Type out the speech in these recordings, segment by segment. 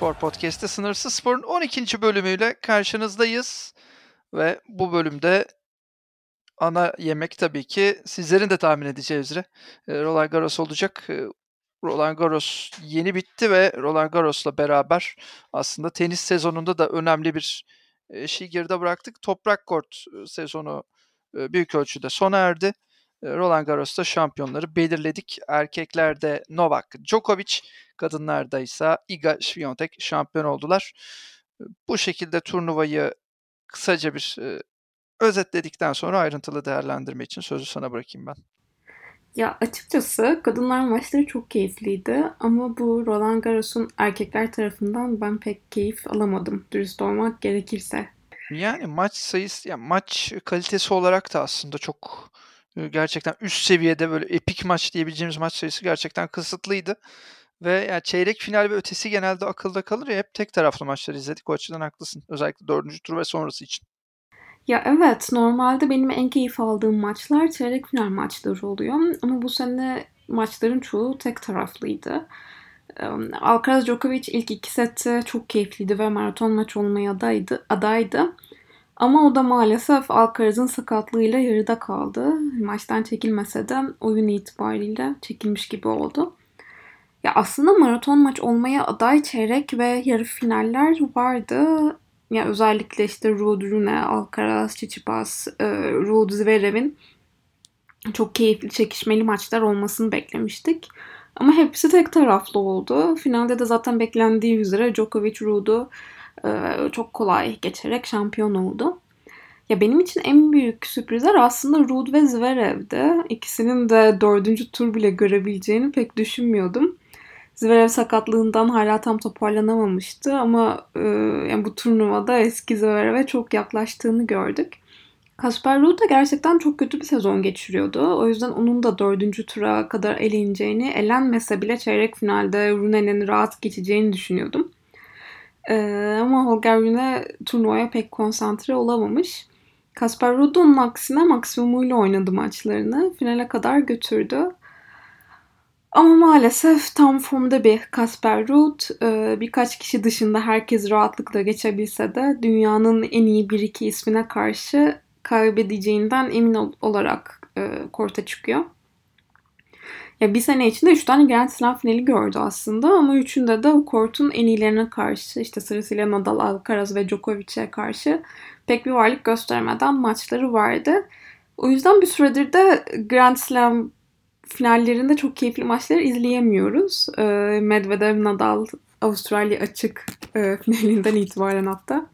Spor Podcast'te Sınırsız Spor'un 12. bölümüyle karşınızdayız. Ve bu bölümde ana yemek tabii ki sizlerin de tahmin edeceği üzere e, Roland Garros olacak. E, Roland Garros yeni bitti ve Roland Garros'la beraber aslında tenis sezonunda da önemli bir şey geride bıraktık. Toprak kort sezonu büyük ölçüde sona erdi. Roland Garros'ta şampiyonları belirledik. Erkeklerde Novak Djokovic, kadınlarda ise Iga Swiatek şampiyon oldular. Bu şekilde turnuvayı kısaca bir özetledikten sonra ayrıntılı değerlendirme için sözü sana bırakayım ben. Ya açıkçası kadınlar maçları çok keyifliydi ama bu Roland Garros'un erkekler tarafından ben pek keyif alamadım dürüst olmak gerekirse. Yani maç sayısı, yani maç kalitesi olarak da aslında çok gerçekten üst seviyede böyle epik maç diyebileceğimiz maç sayısı gerçekten kısıtlıydı. Ve yani çeyrek final ve ötesi genelde akılda kalır ya hep tek taraflı maçları izledik. O açıdan haklısın. Özellikle dördüncü tur ve sonrası için. Ya evet normalde benim en keyif aldığım maçlar çeyrek final maçları oluyor. Ama bu sene maçların çoğu tek taraflıydı. Alcaraz Djokovic ilk iki sette çok keyifliydi ve maraton maç olmaya adaydı. adaydı. Ama o da maalesef Alcaraz'ın sakatlığıyla yarıda kaldı. Maçtan çekilmese de oyun itibariyle çekilmiş gibi oldu. Ya aslında maraton maç olmaya aday çeyrek ve yarı finaller vardı. Ya özellikle işte Ruud Rune, Alcaraz, Tsitsipas, e, Ruud Zverev'in çok keyifli çekişmeli maçlar olmasını beklemiştik. Ama hepsi tek taraflı oldu. Finalde de zaten beklendiği üzere Djokovic Ruud'u çok kolay geçerek şampiyon oldu. Ya benim için en büyük sürprizler aslında Ruud ve Zverev'di. İkisinin de dördüncü tur bile görebileceğini pek düşünmüyordum. Zverev sakatlığından hala tam toparlanamamıştı ama e, yani bu turnuvada eski Zverev'e çok yaklaştığını gördük. Kasper Ruud da gerçekten çok kötü bir sezon geçiriyordu. O yüzden onun da dördüncü tura kadar eleneceğini, elenmese bile çeyrek finalde Rune'nin rahat geçeceğini düşünüyordum. Ee, ama Holger Rune turnuvaya pek konsantre olamamış. Kasper Ruud aksine maksimumuyla oynadı maçlarını. Finale kadar götürdü. Ama maalesef tam formda bir Kasper Ruud. Ee, birkaç kişi dışında herkes rahatlıkla geçebilse de dünyanın en iyi bir iki ismine karşı kaybedeceğinden emin olarak e, korta çıkıyor. Ya bir sene içinde 3 tane Grand Slam finali gördü aslında ama üçünde de o kortun en iyilerine karşı işte sırasıyla Nadal, Alcaraz ve Djokovic'e karşı pek bir varlık göstermeden maçları vardı. O yüzden bir süredir de Grand Slam finallerinde çok keyifli maçları izleyemiyoruz. Ee, Medvedev, Nadal, Avustralya açık e, finalinden itibaren hatta.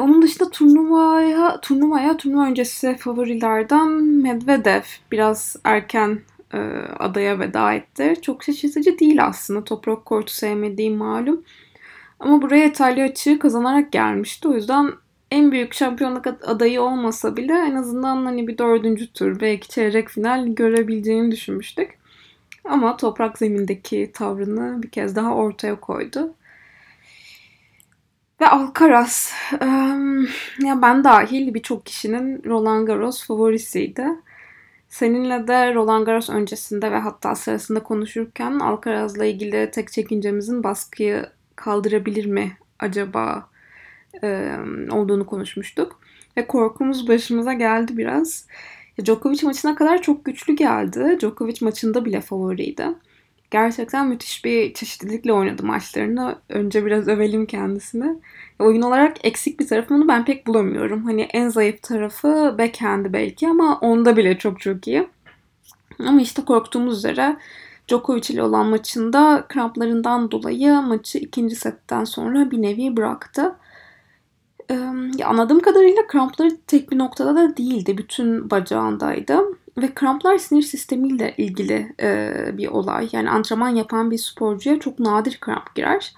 Onun dışında turnuvaya, turnuvaya, turnuva öncesi favorilerden Medvedev biraz erken e, adaya veda etti. Çok şaşırtıcı değil aslında. Toprak kortu sevmediğim malum. Ama buraya İtalya açığı kazanarak gelmişti. O yüzden en büyük şampiyonluk adayı olmasa bile en azından hani bir dördüncü tur belki çeyrek final görebileceğini düşünmüştük. Ama toprak zemindeki tavrını bir kez daha ortaya koydu. Ve Alcaraz. ya ben dahil birçok kişinin Roland Garros favorisiydi. Seninle de Roland Garros öncesinde ve hatta sırasında konuşurken Alcaraz'la ilgili tek çekincemizin baskıyı kaldırabilir mi acaba e, olduğunu konuşmuştuk. Ve korkumuz başımıza geldi biraz. Djokovic maçına kadar çok güçlü geldi. Djokovic maçında bile favoriydi. Gerçekten müthiş bir çeşitlilikle oynadı maçlarını. Önce biraz övelim kendisini. Oyun olarak eksik bir tarafını ben pek bulamıyorum. Hani en zayıf tarafı backhand'i belki ama onda bile çok çok iyi. Ama işte korktuğumuz üzere Djokovic ile olan maçında kramplarından dolayı maçı ikinci setten sonra bir nevi bıraktı. Ee, anladığım kadarıyla krampları tek bir noktada da değildi. Bütün bacağındaydı. Ve kramplar sinir sistemiyle ilgili e, bir olay. Yani antrenman yapan bir sporcuya çok nadir kramp girer.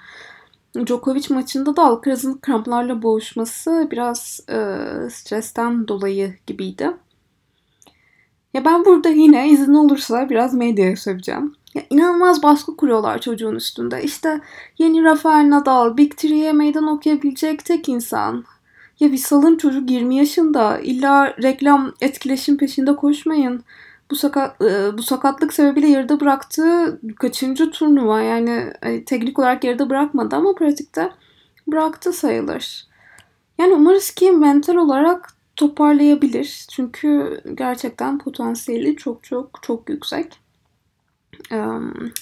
Djokovic maçında da Alcaraz'ın kramplarla boğuşması biraz e, stresten dolayı gibiydi. Ya ben burada yine izin olursa biraz medyaya söveceğim. Ya inanılmaz baskı kuruyorlar çocuğun üstünde. İşte yeni Rafael Nadal, Big Three'ye meydan okuyabilecek tek insan. Ya bir salın çocuk 20 yaşında. İlla reklam, etkileşim peşinde koşmayın. bu sakat bu sakatlık sebebiyle yarıda bıraktığı kaçıncı turnuva yani hani teknik olarak yarıda bırakmadı ama pratikte bıraktı sayılır. Yani umarız ki mental olarak toparlayabilir. Çünkü gerçekten potansiyeli çok çok çok yüksek.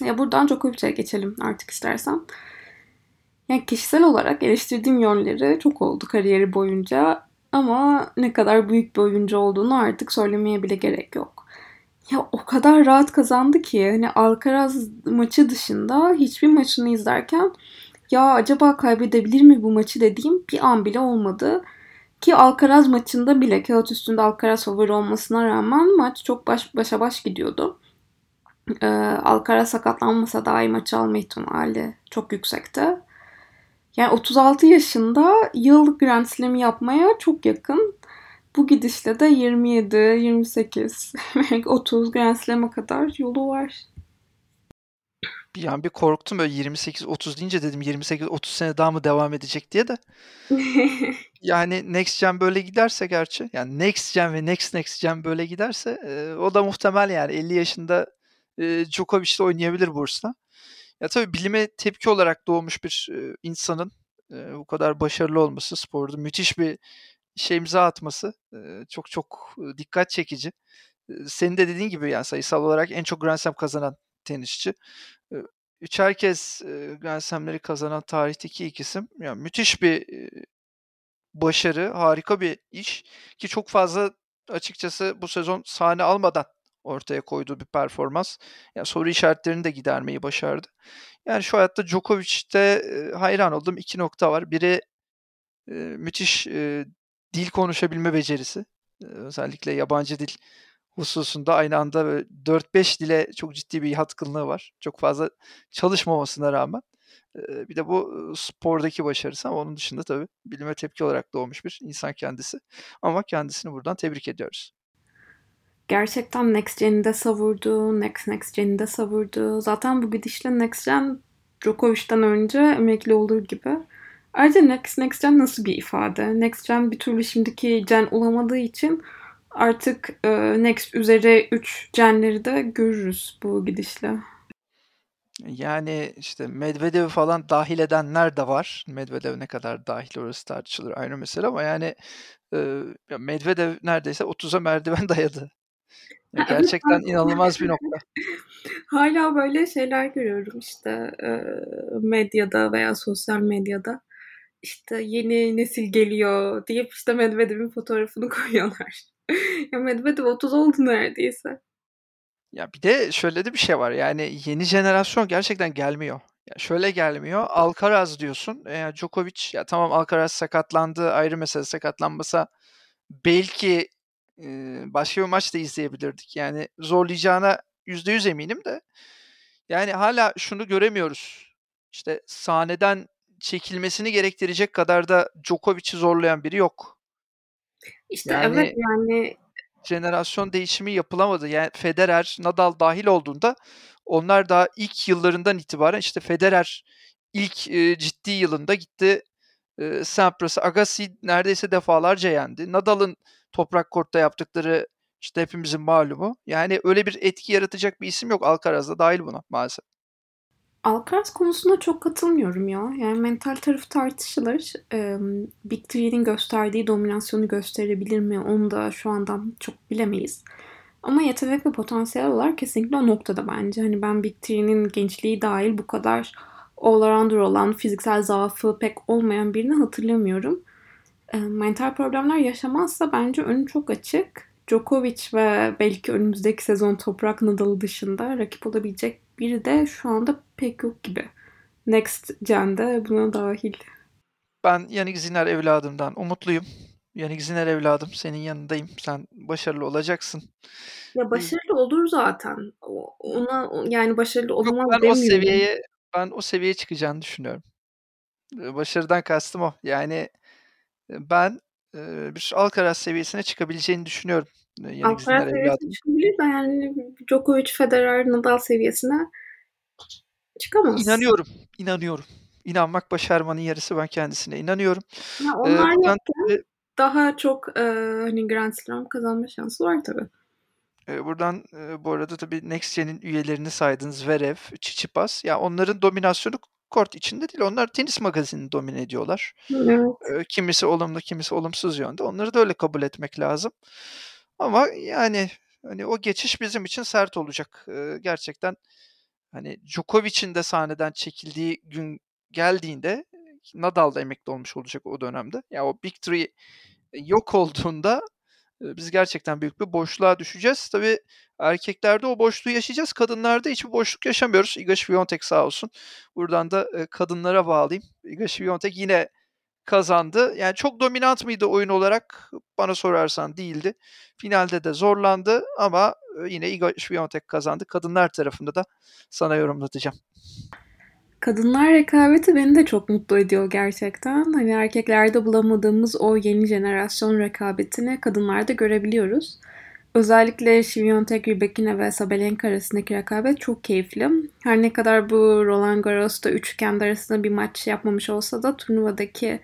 ya buradan Djokovic'e geçelim artık istersen. Yani kişisel olarak eleştirdiğim yönleri çok oldu kariyeri boyunca. Ama ne kadar büyük bir oyuncu olduğunu artık söylemeye bile gerek yok. Ya o kadar rahat kazandı ki hani Alcaraz maçı dışında hiçbir maçını izlerken ya acaba kaybedebilir mi bu maçı dediğim bir an bile olmadı. Ki Alcaraz maçında bile kağıt üstünde Alcaraz favori olmasına rağmen maç çok baş başa baş gidiyordu. Ee, Alcaraz sakatlanmasa daha iyi maçı alma ihtimali çok yüksekti. Yani 36 yaşında yıl Grand Slam'i yapmaya çok yakın. Bu gidişle de 27, 28, 30 Grand Slam'a kadar yolu var. Bir an bir korktum böyle 28-30 deyince dedim 28-30 sene daha mı devam edecek diye de. yani Next Gen böyle giderse gerçi yani Next Gen ve Next Next Gen böyle giderse e, o da muhtemel yani 50 yaşında e, Djokovic de oynayabilir Burs'ta. Ya tabii bilime tepki olarak doğmuş bir e, insanın e, bu kadar başarılı olması sporda müthiş bir şey imza atması e, çok çok dikkat çekici. E, senin de dediğin gibi yani sayısal olarak en çok Grand Slam kazanan tenisçi. E, üçer kez e, Grand Slam'leri kazanan tarihteki ilk isim. Yani müthiş bir e, başarı, harika bir iş ki çok fazla açıkçası bu sezon sahne almadan ortaya koyduğu bir performans. Yani soru işaretlerini de gidermeyi başardı. Yani şu hayatta Djokovic'te hayran olduğum iki nokta var. Biri müthiş dil konuşabilme becerisi. Özellikle yabancı dil hususunda aynı anda 4-5 dile çok ciddi bir yatkınlığı var. Çok fazla çalışmamasına rağmen. Bir de bu spordaki başarısı ama onun dışında tabii bilime tepki olarak doğmuş bir insan kendisi. Ama kendisini buradan tebrik ediyoruz gerçekten Next Gen'i de savurdu. Next Next Gen'i de savurdu. Zaten bu gidişle Next Gen Djokovic'den önce emekli olur gibi. Ayrıca Next Next Gen nasıl bir ifade? Next Gen bir türlü şimdiki Gen olamadığı için artık e, Next üzeri 3 Gen'leri de görürüz bu gidişle. Yani işte Medvedev falan dahil edenler de var. Medvedev ne kadar dahil orası tartışılır ayrı mesele ama yani e, Medvedev neredeyse 30'a merdiven dayadı ya gerçekten inanılmaz bir nokta. Hala böyle şeyler görüyorum işte e, medyada veya sosyal medyada. İşte yeni nesil geliyor deyip işte Medvedev'in fotoğrafını koyuyorlar. ya Medvedev 30 oldu neredeyse. Ya bir de şöyle de bir şey var. Yani yeni jenerasyon gerçekten gelmiyor. Ya şöyle gelmiyor. Alcaraz diyorsun. Yani Djokovic ya tamam Alcaraz sakatlandı ayrı mesele sakatlanmasa belki başka bir maç da izleyebilirdik. Yani zorlayacağına %100 eminim de yani hala şunu göremiyoruz. İşte sahneden çekilmesini gerektirecek kadar da Djokovic'i zorlayan biri yok. İşte yani, evet yani jenerasyon değişimi yapılamadı. Yani Federer, Nadal dahil olduğunda onlar daha ilk yıllarından itibaren işte Federer ilk e, ciddi yılında gitti e, Sampras'ı Agassi neredeyse defalarca yendi. Nadal'ın toprak kortta yaptıkları işte hepimizin malumu. Yani öyle bir etki yaratacak bir isim yok Alcaraz da dahil buna maalesef. Alcaraz konusunda çok katılmıyorum ya. Yani mental tarafı tartışılır. Ee, Big Three'nin gösterdiği dominasyonu gösterebilir mi? Onu da şu andan çok bilemeyiz. Ama yetenek ve potansiyel olarak kesinlikle o noktada bence. Hani ben Big Three'nin gençliği dahil bu kadar all-arounder olan, fiziksel zaafı pek olmayan birini hatırlamıyorum mental problemler yaşamazsa bence önü çok açık. Djokovic ve belki önümüzdeki sezon Toprak Nadal'ı dışında rakip olabilecek biri de şu anda pek yok gibi. Next Gen'de buna dahil. Ben Yannick Zinner evladımdan umutluyum. Yannick Zinner evladım senin yanındayım. Sen başarılı olacaksın. Ya başarılı olur zaten. Ona yani başarılı olamaz ben demiyorum. o seviyeye ben o seviyeye çıkacağını düşünüyorum. Başarıdan kastım o. Yani ben bir Alcaraz seviyesine çıkabileceğini düşünüyorum. E, Alcaraz seviyesine çıkabilir de yani Djokovic, Federer, Nadal seviyesine çıkamaz. İnanıyorum, inanıyorum. İnanmak başarmanın yarısı ben kendisine inanıyorum. Ya onlar ee, yokken daha çok e, hani Grand Slam kazanma şansı var tabii. Buradan, bu arada tabii Next Gen'in üyelerini saydın. Zverev, Tsitsipas. Ya, onların dominasyonu kort içinde değil. Onlar tenis magazinini domine ediyorlar. Evet. Kimisi olumlu, kimisi olumsuz yönde. Onları da öyle kabul etmek lazım. Ama yani, hani, o geçiş bizim için sert olacak. Gerçekten, hani, Djokovic'in de sahneden çekildiği gün geldiğinde Nadal da emekli olmuş olacak o dönemde. Ya, o Big Three yok olduğunda, biz gerçekten büyük bir boşluğa düşeceğiz. Tabii erkeklerde o boşluğu yaşayacağız. Kadınlarda hiçbir boşluk yaşamıyoruz. Iga Swiatek sağ olsun. Buradan da, kadınlara bağlayayım. Iga Swiatek yine kazandı. Yani çok dominant mıydı oyun olarak? Bana sorarsan değildi. Finalde de zorlandı ama, yine Iga Swiatek kazandı. Kadınlar tarafında da sana yorumlatacağım. Kadınlar rekabeti beni de çok mutlu ediyor gerçekten. Hani erkeklerde bulamadığımız o yeni jenerasyon rekabetini kadınlarda görebiliyoruz. Özellikle Świątek, Rybakina ve Sabalenka arasındaki rekabet çok keyifli. Her ne kadar bu Roland Garros'ta üç kendi arasında bir maç yapmamış olsa da turnuvadaki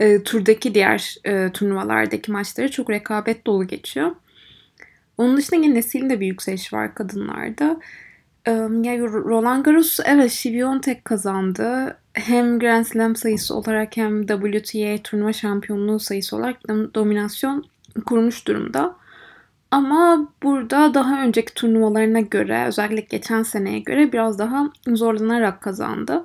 e, turdaki diğer e, turnuvalardaki maçları çok rekabet dolu geçiyor. Onun dışında yine neslin de bir yükseliş var kadınlarda. Yani Roland Garros evet Świątek kazandı. Hem Grand Slam sayısı olarak hem WTA turnuva şampiyonluğu sayısı olarak dominasyon kurmuş durumda. Ama burada daha önceki turnuvalarına göre, özellikle geçen seneye göre biraz daha zorlanarak kazandı.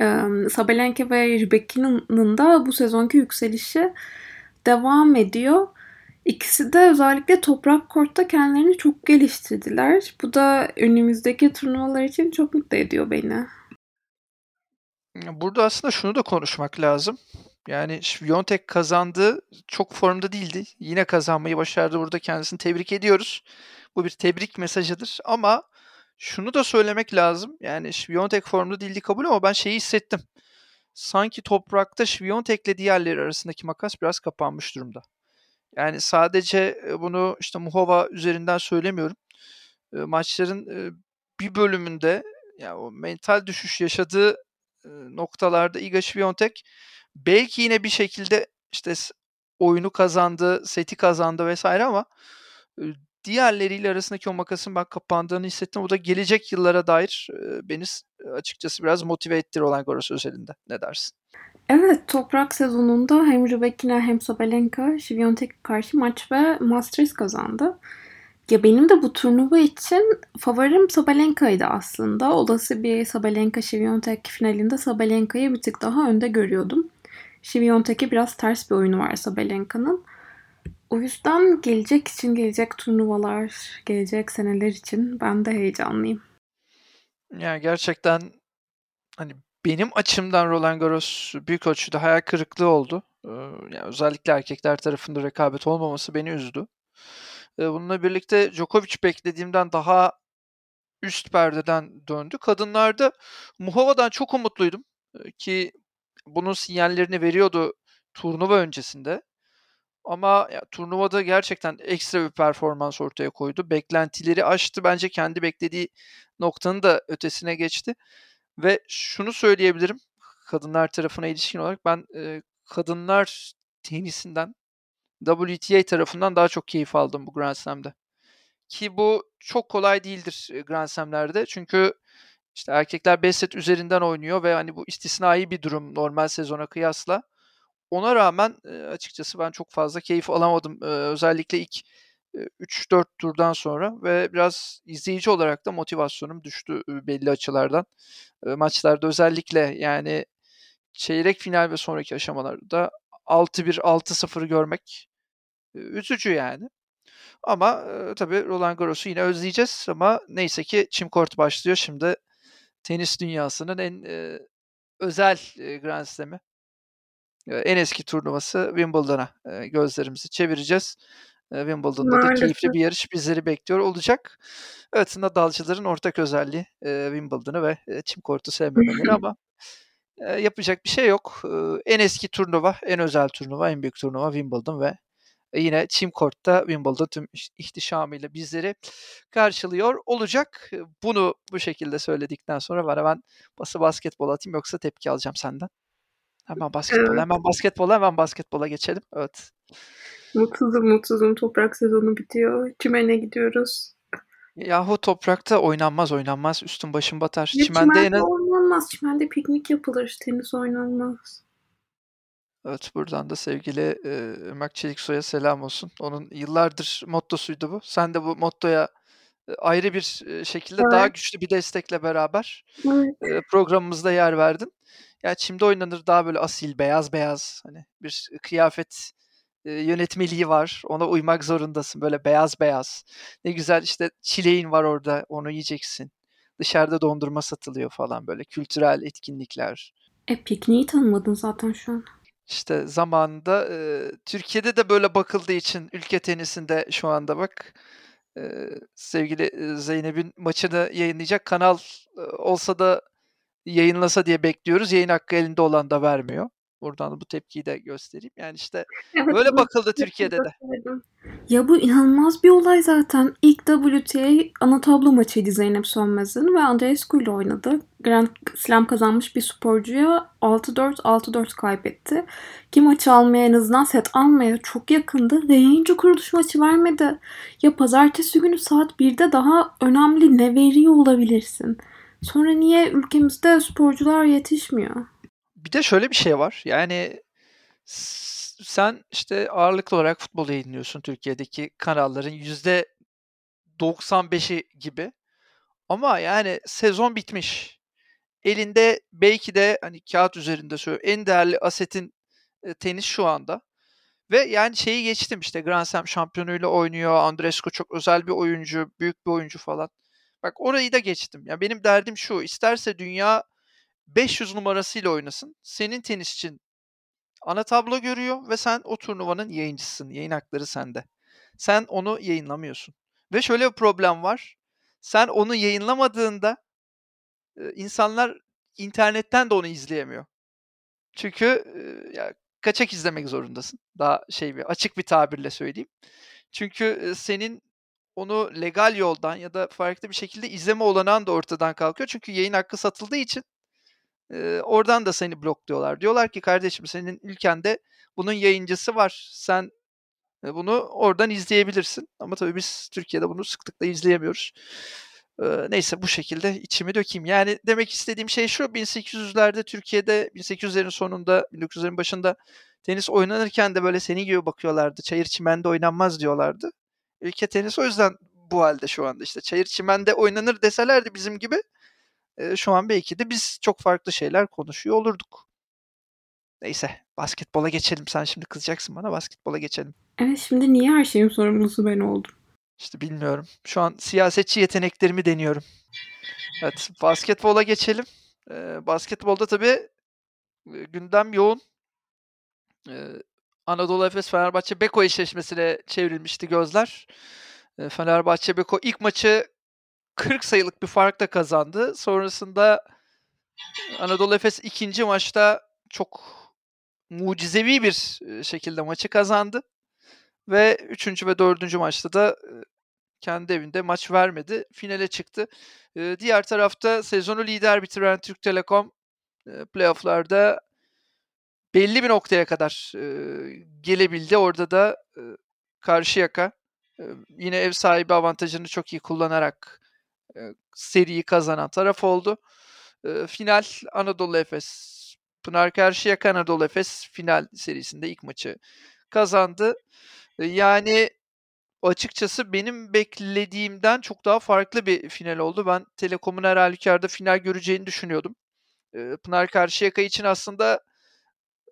Ee, Sabalenka ve Rybakina'nın da bu sezonki yükselişi devam ediyor. İkisi de özellikle toprak kortta kendilerini çok geliştirdiler. Bu da önümüzdeki turnuvalar için çok mutlu ediyor beni. Burada aslında şunu da konuşmak lazım. Yani Świątek kazandı. Çok formda değildi. Yine kazanmayı başardı. Burada kendisini tebrik ediyoruz. Bu bir tebrik mesajıdır ama şunu da söylemek lazım. Yani Świątek formda değildi kabul ama ben şeyi hissettim. Sanki toprakta Świątek'le diğerleri arasındaki makas biraz kapanmış durumda. Yani sadece bunu işte Muhova üzerinden söylemiyorum. Maçların bir bölümünde yani o mental düşüş yaşadığı noktalarda Iga Świątek belki yine bir şekilde işte oyunu kazandı, seti kazandı vesaire ama diğerleriyle arasındaki o makasın ben kapandığını hissettim. Bu da gelecek yıllara dair beni açıkçası biraz motive etti Roland Garros özelinde. Ne dersin? Evet, toprak sezonunda hem Rybakina hem Sabalenka Świątek'e karşı maç ve Masters kazandı. Ya benim de bu turnuva için favorim Sabalenka'ydı aslında. Olası bir Sabalenka Świątek finalinde Sabalenka'yı bir tık daha önde görüyordum. Świątek'e biraz ters bir oyunu var Sabalenka'nın. O yüzden gelecek için, gelecek turnuvalar, gelecek seneler için ben de heyecanlıyım. Yani gerçekten hani benim açımdan Roland Garros büyük ölçüde hayal kırıklığı oldu. yani özellikle erkekler tarafında rekabet olmaması beni üzdü. bununla birlikte Djokovic beklediğimden daha üst perdeden döndü. Kadınlarda Muhova'dan çok umutluydum ki bunun sinyallerini veriyordu turnuva öncesinde. Ama ya, turnuvada gerçekten ekstra bir performans ortaya koydu. Beklentileri aştı. Bence kendi beklediği noktanın da ötesine geçti. Ve şunu söyleyebilirim kadınlar tarafına ilişkin olarak ben e, kadınlar tenisinden WTA tarafından daha çok keyif aldım bu Grand Slam'de. Ki bu çok kolay değildir Grand Slam'lerde. Çünkü işte erkekler 5 set üzerinden oynuyor ve hani bu istisnai bir durum normal sezona kıyasla. Ona rağmen açıkçası ben çok fazla keyif alamadım. Özellikle ilk e, 3-4 turdan sonra ve biraz izleyici olarak da motivasyonum düştü belli açılardan. Maçlarda özellikle yani çeyrek final ve sonraki aşamalarda 6-1, 6-0 görmek üzücü yani. Ama e, tabii Roland Garros'u yine özleyeceğiz ama neyse ki çim kort başlıyor. Şimdi tenis dünyasının en özel Grand Slam'i. En eski turnuvası Wimbledon'a gözlerimizi çevireceğiz. Wimbledon'da Maalesef. da keyifli bir yarış bizleri bekliyor olacak. Evet Nadalcıların ortak özelliği Wimbledon'ı ve çim kortu sevmemeleri ama yapacak bir şey yok. En eski turnuva, en özel turnuva, en büyük turnuva Wimbledon ve yine çim kortta Wimbledon tüm ihtişamıyla bizleri karşılıyor olacak. Bunu bu şekilde söyledikten sonra var ben bası basketbol atayım yoksa tepki alacağım senden. Hemen basketbol, hemen basketbol, hemen basketbola geçelim. Evet. Mutsuzum, mutsuzum. Toprak sezonu bitiyor. Çimene gidiyoruz. Yahu toprakta oynanmaz oynanmaz. Üstün başın batar. Ya Çimende çimende en oynanmaz. Çimende piknik yapılır. Tenis oynanmaz. Evet buradan da sevgili e, Ömer Çeliksoy'a selam olsun. Onun yıllardır mottosuydu bu. Sen de bu mottoya e, ayrı bir e, şekilde daha Evet. güçlü bir destekle beraber Evet. e, programımızda yer verdin. Ya çimde oynanır daha böyle asil, beyaz beyaz hani bir kıyafet e, yönetmeliği var. Ona uymak zorundasın. Böyle beyaz beyaz. Ne güzel işte çileğin var orada. Onu yiyeceksin. Dışarıda dondurma satılıyor falan böyle kültürel etkinlikler. E pikniği tanımadın zaten şu an. İşte zamanında e, Türkiye'de de böyle bakıldığı için ülke tenisinde şu anda bak e, sevgili Zeynep'in maçını yayınlayacak kanal e, olsa da yayınlasa diye bekliyoruz. Yayın hakkı elinde olan da vermiyor. Buradan bu tepkiyi de göstereyim. Yani işte Evet, böyle bakıldı Türkiye'de de. Ya bu inanılmaz bir olay zaten. İlk WTA ana tablo maçıydı Zeynep Sönmez'in ve Andreescu ile oynadı. Grand Slam kazanmış bir sporcuya 6-4, 6-4 kaybetti. Ki maçı almaya en azından set almaya çok yakındı ve yayıncı kuruluş maçı vermedi. Ya pazartesi günü saat 1'de daha önemli ne veriyor olabilirsin? Sonra niye ülkemizde sporcular yetişmiyor? Bir de şöyle bir şey var. Yani sen işte ağırlıklı olarak futbol yayınlıyorsun Türkiye'deki kanalların yüzde 95'i gibi. Ama yani sezon bitmiş. Elinde belki de hani kağıt üzerinde söylüyorum en değerli asetin e, tenis şu anda. Ve yani şeyi geçtim işte Grand Slam şampiyonuyla oynuyor. Andreescu çok özel bir oyuncu, büyük bir oyuncu falan. Bak orayı da geçtim. Ya benim derdim şu. isterse dünya 500 numarasıyla oynasın. Senin tenisçin ana tablo görüyor ve sen o turnuvanın yayıncısın. Yayın hakları sende. Sen onu yayınlamıyorsun. Ve şöyle bir problem var. Sen onu yayınlamadığında e, insanlar internetten de onu izleyemiyor. Çünkü e, ya kaçak izlemek zorundasın. Daha şey bir açık bir tabirle söyleyeyim. Çünkü e, senin onu legal yoldan ya da farklı bir şekilde izleme olanağın da ortadan kalkıyor. Çünkü yayın hakkı satıldığı için e, oradan da seni blokluyorlar. Diyorlar ki kardeşim senin ülkende bunun yayıncısı var. Sen bunu oradan izleyebilirsin. Ama tabii biz Türkiye'de bunu sıklıkla izleyemiyoruz. E, neyse bu şekilde içimi dökeyim. Yani demek istediğim şey şu 1800'lerde Türkiye'de 1800'lerin sonunda 1900'lerin başında tenis oynanırken de böyle senin gibi bakıyorlardı. Çayır çimende oynanmaz diyorlardı. Ülke tenis o yüzden bu halde şu anda işte. Çayır çimende oynanır deselerdi bizim gibi e, şu an belki de biz çok farklı şeyler konuşuyor olurduk. Neyse basketbola geçelim. Sen şimdi kızacaksın bana basketbola geçelim. Evet şimdi niye her şeyin sorumlusu ben oldum? İşte bilmiyorum. Şu an siyasetçi yeteneklerimi deniyorum. Evet basketbola geçelim. Ee, basketbolda tabii e, gündem yoğun. Ee, Anadolu Efes Fenerbahçe Beko eşleşmesine çevrilmişti gözler. Ee, Fenerbahçe Beko ilk maçı 40 sayılık bir farkla kazandı. Sonrasında Anadolu Efes ikinci maçta çok mucizevi bir e, şekilde maçı kazandı. Ve üçüncü ve dördüncü maçta da e, kendi evinde maç vermedi. Finale çıktı. E, diğer tarafta sezonu lider bitiren Türk Telekom e, playofflarda belli bir noktaya kadar e, gelebildi. Orada da e, Karşıyaka e, yine ev sahibi avantajını çok iyi kullanarak e, seriyi kazanan taraf oldu. E, final Anadolu Efes Pınar Karşıyaka Anadolu Efes final serisinde ilk maçı kazandı. E, yani açıkçası benim beklediğimden çok daha farklı bir final oldu. Ben Telekom'un her halükarda final göreceğini düşünüyordum. Pınar Karşıyaka için aslında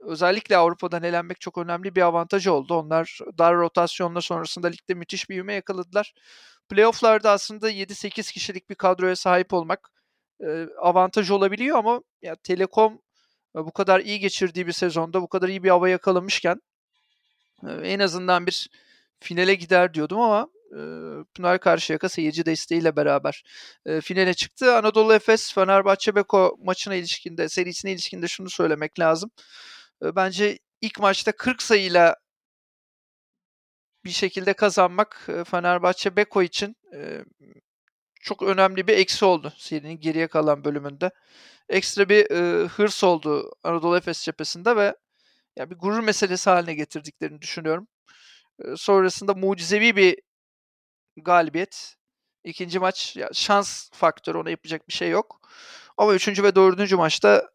özellikle Avrupa'dan elenmek çok önemli bir avantaj oldu. Onlar dar rotasyonla sonrasında ligde müthiş bir ivme yakaladılar. Playoff'larda aslında 7-8 kişilik bir kadroya sahip olmak avantaj olabiliyor ama ya Telekom bu kadar iyi geçirdiği bir sezonda bu kadar iyi bir hava yakalamışken en azından bir finale gider diyordum ama e, Pınar Karşıyaka seyirci desteğiyle beraber finale çıktı. Anadolu Efes Fenerbahçe Beko maçına ilişkinde, serisine ilişkinde şunu söylemek lazım. Bence ilk maçta 40 sayıyla bir şekilde kazanmak Fenerbahçe Beko için çok önemli bir eksi oldu serinin geriye kalan bölümünde. Ekstra bir hırs oldu Anadolu Efes cephesinde ve ya bir gurur meselesi haline getirdiklerini düşünüyorum. sonrasında mucizevi bir galibiyet. İkinci maç ya şans faktörü ona yapacak bir şey yok. Ama üçüncü ve dördüncü maçta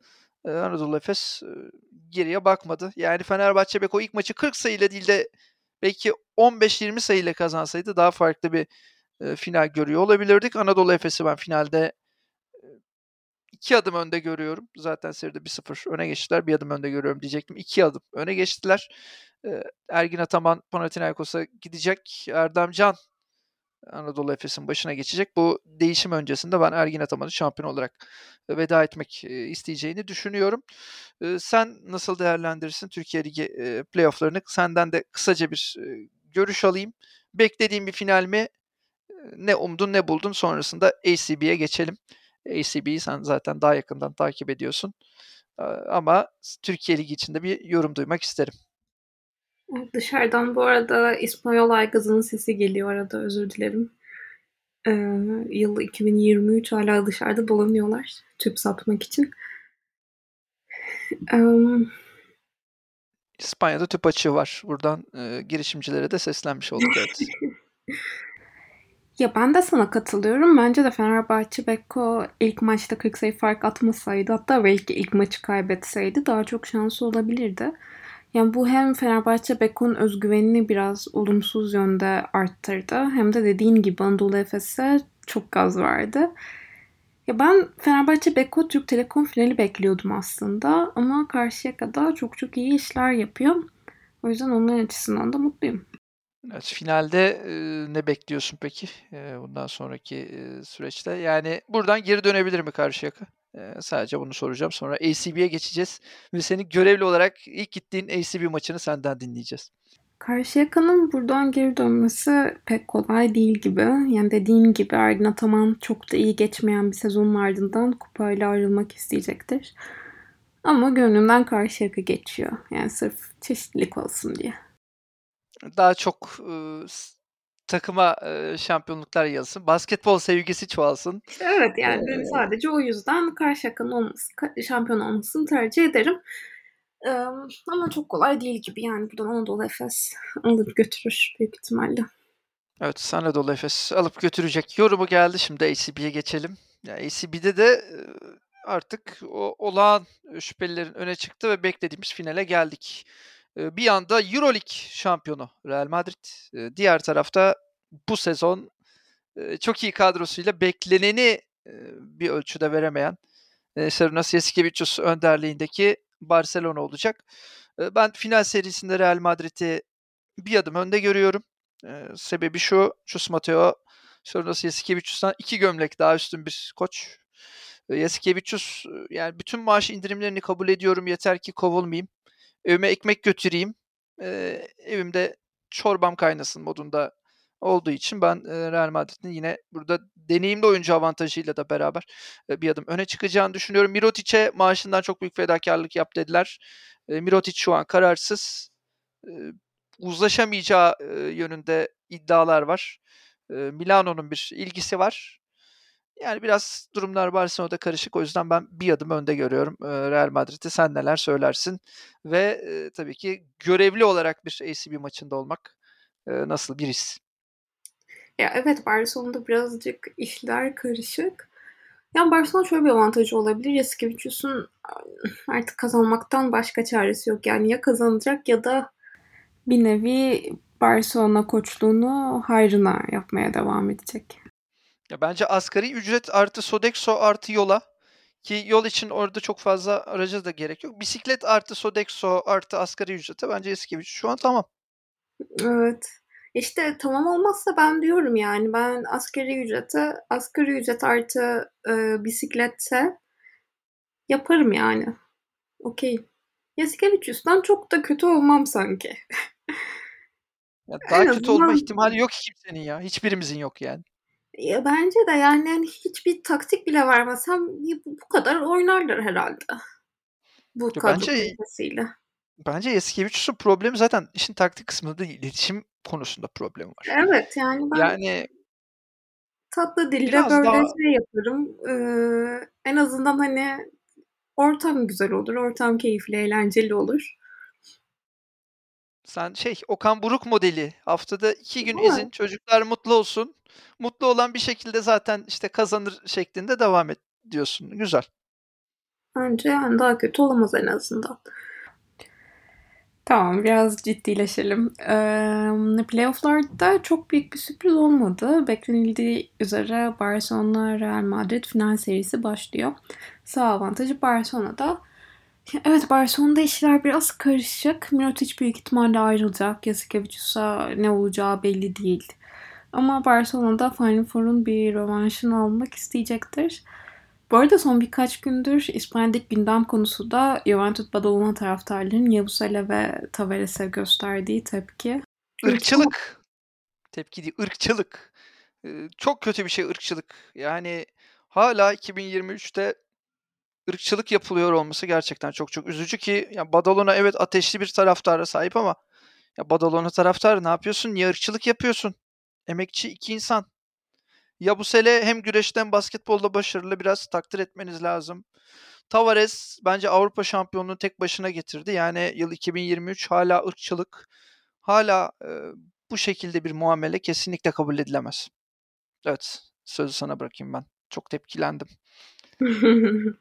Anadolu Efes geriye bakmadı. Yani Fenerbahçe Beko ilk maçı 40 sayıyla değil de belki 15-20 sayıyla kazansaydı daha farklı bir final görüyor olabilirdik. Anadolu Efes'i ben finalde iki adım önde görüyorum. Zaten seride 1-0 öne geçtiler. Bir adım önde görüyorum diyecektim. İki adım öne geçtiler. Ergin Ataman Panathinaikos'a gidecek. Erdem Can Anadolu Efes'in başına geçecek. Bu değişim öncesinde ben Ergin Ataman'ı şampiyon olarak veda etmek isteyeceğini düşünüyorum. Sen nasıl değerlendirirsin Türkiye Ligi playofflarını? Senden de kısaca bir görüş alayım. Beklediğin bir final mi? Ne umdun ne buldun? Sonrasında ACB'ye geçelim. ACB'yi sen zaten daha yakından takip ediyorsun. Ama Türkiye Ligi içinde bir yorum duymak isterim. Dışarıdan bu arada İspanyol Aygaz'ın sesi geliyor arada özür dilerim. Ee, yıl 2023 hala dışarıda dolanıyorlar tüp satmak için. Um, İspanya'da tüp açığı var. Buradan e, girişimcilere de seslenmiş olduk. Evet. ya ben de sana katılıyorum. Bence de Fenerbahçe Beko ilk maçta 40 sayı fark atmasaydı hatta belki ilk maçı kaybetseydi daha çok şansı olabilirdi. Yani bu hem Fenerbahçe Beko'nun özgüvenini biraz olumsuz yönde arttırdı. Hem de dediğin gibi Anadolu Efes'e çok gaz verdi. Ya ben Fenerbahçe Beko Türk Telekom finali bekliyordum aslında. Ama karşıya kadar çok çok iyi işler yapıyor. O yüzden onun açısından da mutluyum. Evet, finalde e, ne bekliyorsun peki e, bundan sonraki e, süreçte? Yani buradan geri dönebilir mi Karşıyaka? Sadece bunu soracağım. Sonra ACB'ye geçeceğiz ve seni görevli olarak ilk gittiğin ACB maçını senden dinleyeceğiz. Karşıyaka'nın buradan geri dönmesi pek kolay değil gibi. Yani dediğim gibi Ergin Ataman çok da iyi geçmeyen bir sezonun ardından kupayla ayrılmak isteyecektir. Ama gönlümden Karşıyaka geçiyor. Yani sırf çeşitlilik olsun diye. Daha çok takıma e, şampiyonluklar yazsın. Basketbol sevgisi çoğalsın. Evet yani ee, sadece o yüzden Karşıyaka'nın olması, şampiyon olmasını tercih ederim. Ee, ama çok kolay değil gibi yani buradan Anadolu Efes alıp götürür büyük ihtimalle. Evet Anadolu Efes alıp götürecek yorumu geldi. Şimdi ACB'ye geçelim. Ya ACB'de de artık o olağan şüphelilerin öne çıktı ve beklediğimiz finale geldik bir anda Euroleague şampiyonu Real Madrid. Diğer tarafta bu sezon çok iyi kadrosuyla bekleneni bir ölçüde veremeyen Sarunas Yasikevicius önderliğindeki Barcelona olacak. Ben final serisinde Real Madrid'i bir adım önde görüyorum. Sebebi şu, Chus Mateo Sarunas Yasikevicius'tan iki gömlek daha üstün bir koç. Yasikevicius yani bütün maaş indirimlerini kabul ediyorum yeter ki kovulmayayım evime ekmek götüreyim. E, evimde çorbam kaynasın modunda olduğu için ben Real Madrid'in yine burada deneyimli oyuncu avantajıyla da beraber bir adım öne çıkacağını düşünüyorum. Mirotic'e maaşından çok büyük fedakarlık yap dediler. Mirotic şu an kararsız. Uzlaşamayacağı yönünde iddialar var. Milano'nun bir ilgisi var. Yani biraz durumlar Barcelona'da karışık. O yüzden ben bir adım önde görüyorum Real Madrid'i. Sen neler söylersin? Ve e, tabii ki görevli olarak bir ACB maçında olmak e, nasıl bir his? Ya evet Barcelona'da birazcık işler karışık. Yani Barcelona şöyle bir avantajı olabilir. Yasikevicius'un artık kazanmaktan başka çaresi yok. Yani ya kazanacak ya da bir nevi Barcelona koçluğunu hayrına yapmaya devam edecek. Ya bence asgari ücret artı Sodexo artı yola ki yol için orada çok fazla araca da gerek yok. Bisiklet artı Sodexo artı asgari ücrete bence eski bir şu an tamam. Evet. İşte tamam olmazsa ben diyorum yani ben asgari ücrete asgari ücret artı e, bisikletse yaparım yani. Okey. Yasikevicius'tan çok da kötü olmam sanki. ya daha en kötü azından... olma ihtimali yok kimsenin ya. Hiçbirimizin yok yani. Ya bence de yani hani hiçbir taktik bile vermesem bu kadar oynarlar herhalde. Bu kadro bence, Bence Yasikevicius'un problemi zaten işin taktik kısmında değil, iletişim konusunda problemi var. Evet yani ben yani tatlı dille böyle daha... şey yaparım. Ee, en azından hani ortam güzel olur, ortam keyifli, eğlenceli olur. Sen şey Okan Buruk modeli. Haftada 2 gün izin. Çocuklar mutlu olsun. Mutlu olan bir şekilde zaten işte kazanır şeklinde devam et diyorsun. Güzel. Bence yani daha kötü olamaz en azından. Tamam biraz ciddileşelim. Ee, playoff'larda çok büyük bir sürpriz olmadı. Beklenildiği üzere Barcelona Real Madrid final serisi başlıyor. Sağ avantajı Barcelona'da. Evet Barcelona'da işler biraz karışık. Mirotic büyük ihtimalle ayrılacak. Yasikevicius'a ne olacağı belli değil. Ama Barcelona'da Final Four'un bir rövanşını almak isteyecektir. Bu arada son birkaç gündür İspanya'daki gündem konusu da Juventus Badalona taraftarlarının Yabusele ve Tavares'e gösterdiği tepki. Irkçılık. Tepki değil, ırkçılık. Çok kötü bir şey ırkçılık. Yani hala 2023'te ırkçılık yapılıyor olması gerçekten çok çok üzücü ki ya Badalona evet ateşli bir taraftara sahip ama ya Badalona taraftarı ne yapıyorsun? Niye ırkçılık yapıyorsun? Emekçi iki insan. Ya bu sene hem güreşten basketbolda başarılı biraz takdir etmeniz lazım. Tavares bence Avrupa şampiyonluğunu tek başına getirdi. Yani yıl 2023 hala ırkçılık, hala e, bu şekilde bir muamele kesinlikle kabul edilemez. Evet, sözü sana bırakayım ben. Çok tepkilendim.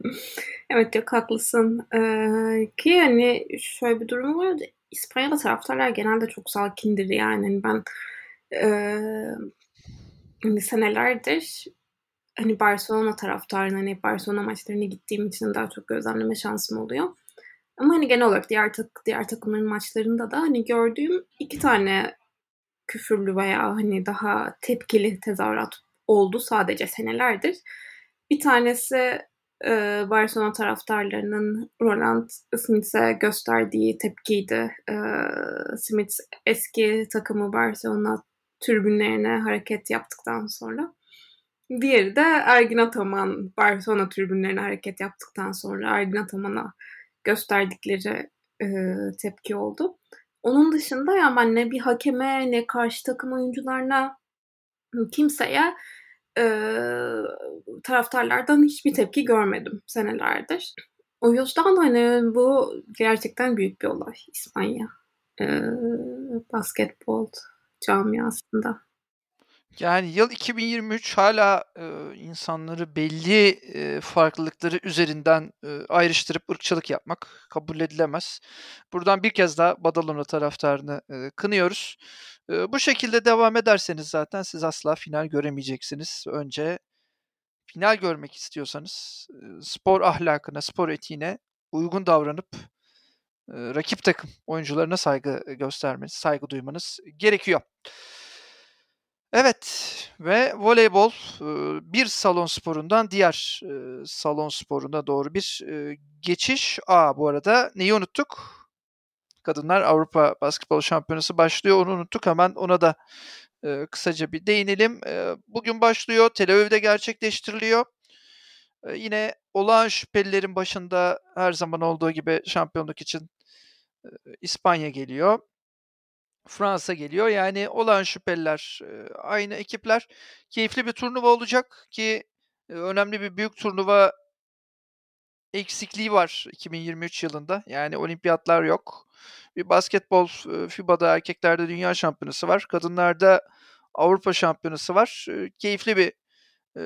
evet çok haklısın. Ee, ki hani şöyle bir durum var. İspanya'da taraftarlar genelde çok sakindir yani. Hani ben e, senelerdir hani Barcelona taraftarına hani Barcelona maçlarına gittiğim için daha çok gözlemleme şansım oluyor. Ama hani genel olarak diğer tak diğer takımların maçlarında da hani gördüğüm iki tane küfürlü veya hani daha tepkili tezahürat oldu sadece senelerdir. Bir tanesi e, Barcelona taraftarlarının Roland Smith'e gösterdiği tepkiydi. E, Smith eski takımı Barcelona tribünlerine hareket yaptıktan sonra. Diğeri de Ergin Ataman Barcelona tribünlerine hareket yaptıktan sonra Ergin Ataman'a gösterdikleri e, tepki oldu. Onun dışında ya ben ne bir hakeme ne karşı takım oyuncularına kimseye e, taraftarlardan hiçbir tepki görmedim senelerdir. O yüzden hani bu gerçekten büyük bir olay İspanya e, basketbol camiasında. Yani yıl 2023 hala e, insanları belli e, farklılıkları üzerinden e, ayrıştırıp ırkçılık yapmak kabul edilemez. Buradan bir kez daha Badalona taraftarını e, kınıyoruz. E, bu şekilde devam ederseniz zaten siz asla final göremeyeceksiniz. Önce final görmek istiyorsanız e, spor ahlakına, spor etiğine uygun davranıp rakip takım oyuncularına saygı göstermeniz, saygı duymanız gerekiyor. Evet ve voleybol bir salon sporundan diğer salon sporuna doğru bir geçiş. Aa bu arada neyi unuttuk? Kadınlar Avrupa Basketbol Şampiyonası başlıyor. Onu unuttuk. Hemen ona da kısaca bir değinelim. Bugün başlıyor. Tel Aviv'de gerçekleştiriliyor. Yine olağan şüphelilerin başında her zaman olduğu gibi şampiyonluk için İspanya geliyor. Fransa geliyor. Yani olan şüpheliler aynı ekipler. Keyifli bir turnuva olacak ki önemli bir büyük turnuva eksikliği var 2023 yılında. Yani olimpiyatlar yok. Bir basketbol FIBA'da erkeklerde dünya şampiyonası var. Kadınlarda Avrupa şampiyonası var. Keyifli bir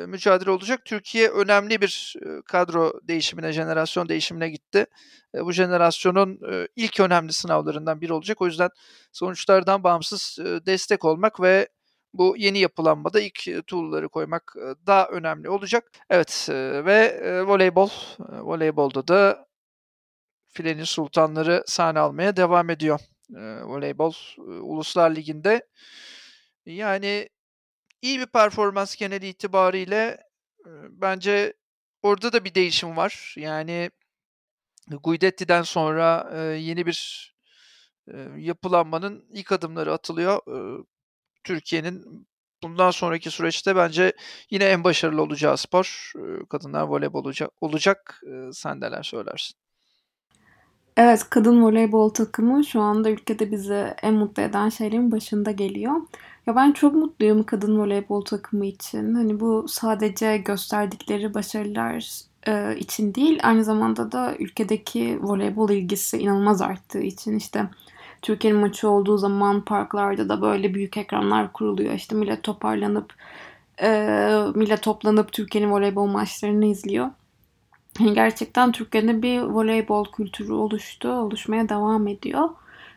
mücadele olacak. Türkiye önemli bir kadro değişimine, jenerasyon değişimine gitti. bu jenerasyonun ilk önemli sınavlarından biri olacak. O yüzden sonuçlardan bağımsız destek olmak ve bu yeni yapılanmada ilk tool'ları koymak daha önemli olacak. Evet ve voleybol, voleybolda da filenin sultanları sahne almaya devam ediyor. voleybol Uluslar Ligi'nde. Yani iyi bir performans genel itibariyle bence orada da bir değişim var. Yani Guidetti'den sonra yeni bir yapılanmanın ilk adımları atılıyor. Türkiye'nin bundan sonraki süreçte bence yine en başarılı olacağı spor kadınlar voleybol olacak. Sen neler söylersin? Evet, kadın voleybol takımı şu anda ülkede bizi en mutlu eden şeylerin başında geliyor. Ya ben çok mutluyum kadın voleybol takımı için. Hani bu sadece gösterdikleri başarılar e, için değil, aynı zamanda da ülkedeki voleybol ilgisi inanılmaz arttığı için işte Türkiye'nin maçı olduğu zaman parklarda da böyle büyük ekranlar kuruluyor. İşte millet toparlanıp e, millet toplanıp Türkiye'nin voleybol maçlarını izliyor. Yani gerçekten Türkiye'de bir voleybol kültürü oluştu, oluşmaya devam ediyor.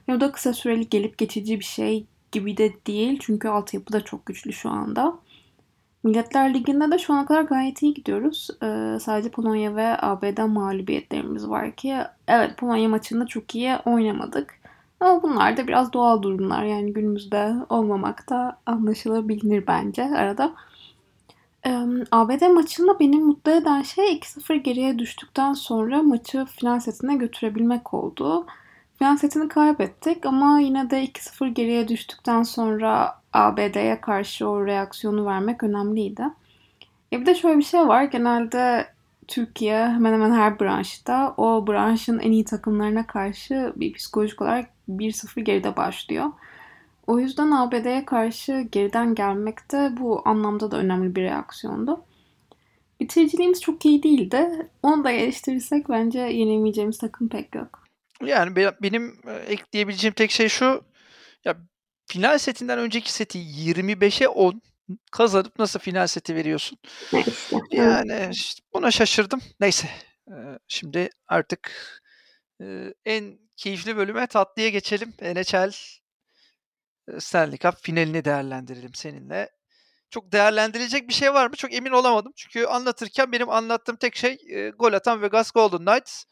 Ve o da kısa süreli gelip geçici bir şey gibi de değil. Çünkü altyapı da çok güçlü şu anda. Milletler Ligi'nde de şu ana kadar gayet iyi gidiyoruz. Ee, sadece Polonya ve ABD mağlubiyetlerimiz var ki evet Polonya maçında çok iyi oynamadık. Ama bunlar da biraz doğal durumlar. Yani günümüzde olmamak da anlaşılabilir bence arada. Ee, ABD maçında beni mutlu eden şey 2-0 geriye düştükten sonra maçı final setine götürebilmek oldu. Final setini kaybettik ama yine de 2-0 geriye düştükten sonra ABD'ye karşı o reaksiyonu vermek önemliydi. E bir de şöyle bir şey var. Genelde Türkiye hemen hemen her branşta o branşın en iyi takımlarına karşı bir psikolojik olarak 1-0 geride başlıyor. O yüzden ABD'ye karşı geriden gelmek de bu anlamda da önemli bir reaksiyondu. Bitiriciliğimiz çok iyi değildi. Onu da geliştirirsek bence yenemeyeceğimiz takım pek yok. Yani benim e, ekleyebileceğim tek şey şu. Ya final setinden önceki seti 25'e 10 kazanıp nasıl final seti veriyorsun? Yani işte buna şaşırdım. Neyse. Şimdi artık en keyifli bölüme tatlıya geçelim. NHL Stanley Cup finalini değerlendirelim seninle. Çok değerlendirilecek bir şey var mı? Çok emin olamadım. Çünkü anlatırken benim anlattığım tek şey gol atan Vegas Golden Knights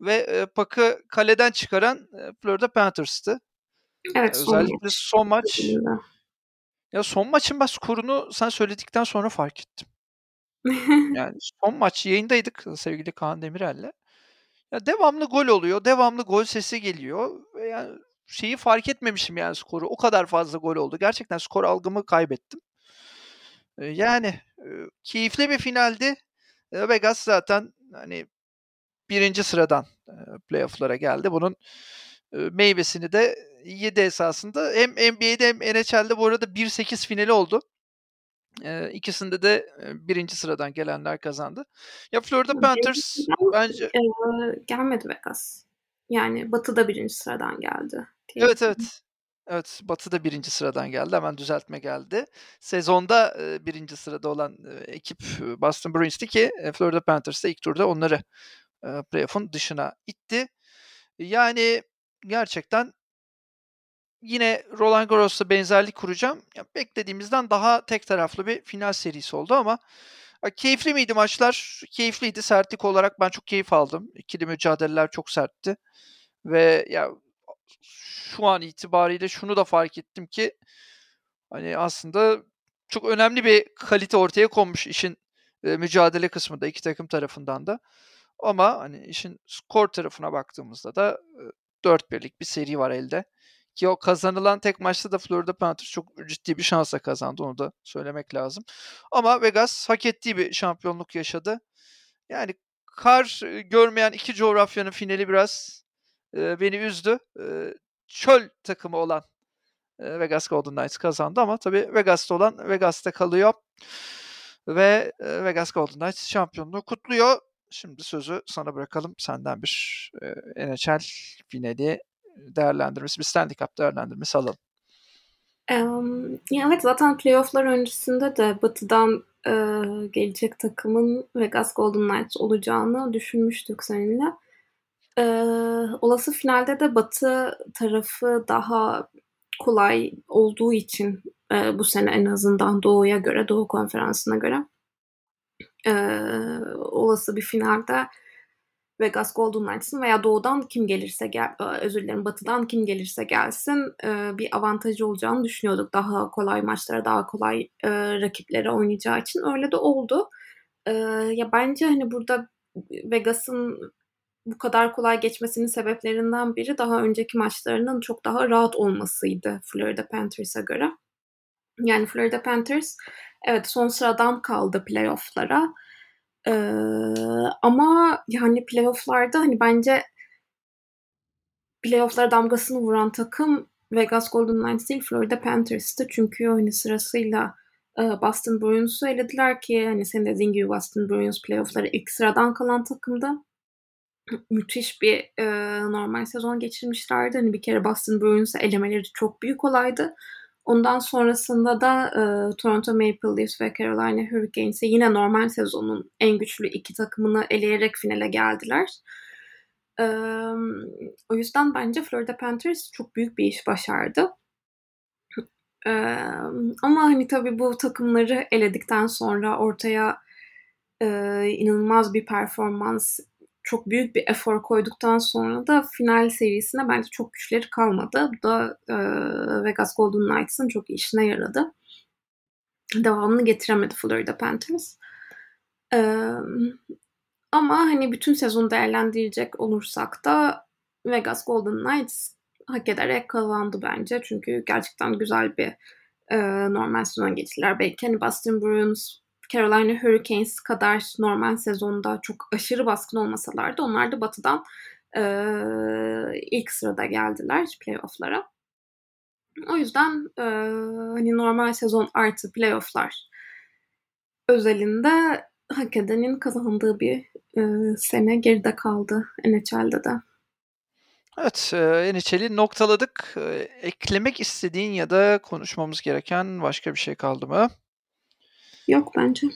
ve e, Puck'ı kaleden çıkaran Florida Panthers'tı. Evet, son Özellikle maç. son maç. Ya son maçın ben skorunu sen söyledikten sonra fark ettim. yani son maç yayındaydık sevgili Kaan Demirel'le. Ya devamlı gol oluyor, devamlı gol sesi geliyor. Yani şeyi fark etmemişim yani skoru. O kadar fazla gol oldu. Gerçekten skor algımı kaybettim. Yani keyifli bir finaldi. Vegas zaten hani birinci sıradan playoff'lara geldi. Bunun meyvesini de yedi esasında. Hem NBA'de hem NHL'de bu arada 1-8 finali oldu. E, ikisinde de birinci sıradan gelenler kazandı. Ya Florida Panthers bence... E, gelmedi Vegas. Yani Batı'da birinci sıradan geldi. Evet evet. Evet Batı'da birinci sıradan geldi. Hemen düzeltme geldi. Sezonda e, birinci sırada olan e, ekip Boston Bruins'ti ki e, Florida Panthers da ilk turda onları playoff'un dışına itti. Yani gerçekten yine Roland Garros'la benzerlik kuracağım. Ya, beklediğimizden daha tek taraflı bir final serisi oldu ama ya, keyifli miydi maçlar? Keyifliydi. Sertlik olarak ben çok keyif aldım. İkili mücadeleler çok sertti. Ve ya şu an itibariyle şunu da fark ettim ki hani aslında çok önemli bir kalite ortaya konmuş işin e, mücadele kısmında iki takım tarafından da. Ama hani işin skor tarafına baktığımızda da 4 birlik bir seri var elde. Ki o kazanılan tek maçta da Florida Panthers çok ciddi bir şansla kazandı. Onu da söylemek lazım. Ama Vegas hak ettiği bir şampiyonluk yaşadı. Yani kar görmeyen iki coğrafyanın finali biraz e, beni üzdü. E, çöl takımı olan e, Vegas Golden Knights kazandı ama tabii Vegas'ta olan Vegas'ta kalıyor. Ve e, Vegas Golden Knights şampiyonluğu kutluyor. Şimdi sözü sana bırakalım. Senden bir e, NHL finali değerlendirmesi, bir Stanley Cup değerlendirmesi alalım. Um, evet zaten playofflar öncesinde de Batı'dan e, gelecek takımın Vegas Golden Knights olacağını düşünmüştük seninle. E, olası finalde de Batı tarafı daha kolay olduğu için e, bu sene en azından Doğu'ya göre, Doğu konferansına göre e, olası bir finalde Vegas Golden Knights'ın veya doğudan kim gelirse gel, özür dilerim batıdan kim gelirse gelsin e, bir avantajı olacağını düşünüyorduk. Daha kolay maçlara, daha kolay e, rakiplere oynayacağı için öyle de oldu. E, ya bence hani burada Vegas'ın bu kadar kolay geçmesinin sebeplerinden biri daha önceki maçlarının çok daha rahat olmasıydı Florida Panthers'a göre. Yani Florida Panthers evet son sıradan kaldı playoff'lara. Ee, ama yani playoff'larda hani bence playoff'lara damgasını vuran takım Vegas Golden Knights değil Florida Panthers'tı. Çünkü hani sırasıyla e, Boston Bruins'u elediler ki hani senin dediğin gibi Boston Bruins playoff'lara ilk sıradan kalan takımdı. müthiş bir, eee, normal sezon geçirmişlerdi. Hani bir kere Boston Bruins'e elemeleri çok büyük olaydı. Ondan sonrasında da, eee, Toronto Maple Leafs ve Carolina Hurricanes'e yine normal sezonun en güçlü iki takımını eleyerek finale geldiler. Emm, o yüzden bence Florida Panthers çok büyük bir iş başardı. Emm, ama, hani, tabii bu takımları eledikten sonra ortaya, eee, inanılmaz bir performans, çok büyük bir efor koyduktan sonra da final serisine bence çok güçleri kalmadı. Bu da, eee, Vegas Golden Knights'ın çok işine yaradı. Devamını getiremedi Florida Panthers. Emm, ama, hani, bütün sezonu değerlendirecek olursak da Vegas Golden Knights hak ederek kazandı bence. Çünkü gerçekten güzel bir, eee, normal sezon geçirdiler. Belki, hani, Boston Bruins, Carolina Hurricanes kadar normal sezonda çok aşırı baskın olmasalar da onlar da Batı'dan, eee, ilk sırada geldiler playoff'lara. O yüzden, eee, hani, normal sezon artı playoff'lar özelinde hak edenin kazandığı bir, eee, sene geride kaldı NHL'de de. Evet, eee, NHL'i noktaladık. Eee, eklemek istediğin ya da konuşmamız gereken başka bir şey kaldı mı? Yok bence.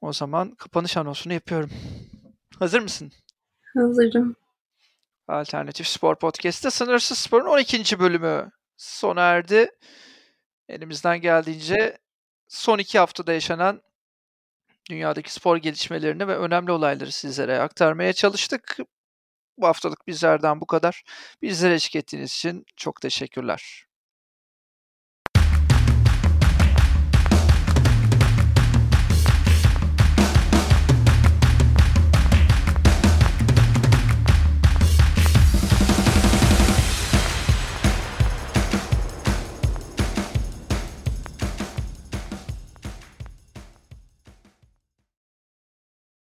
O zaman kapanış anonsunu yapıyorum. Hazır mısın? Hazırım. Alternatif Spor Podcast'te Sınırsız Spor'un 12. bölümü sona erdi. Elimizden geldiğince son iki haftada yaşanan dünyadaki spor gelişmelerini ve önemli olayları sizlere aktarmaya çalıştık. Bu haftalık bizlerden bu kadar. Bizlere eşlik ettiğiniz için çok teşekkürler.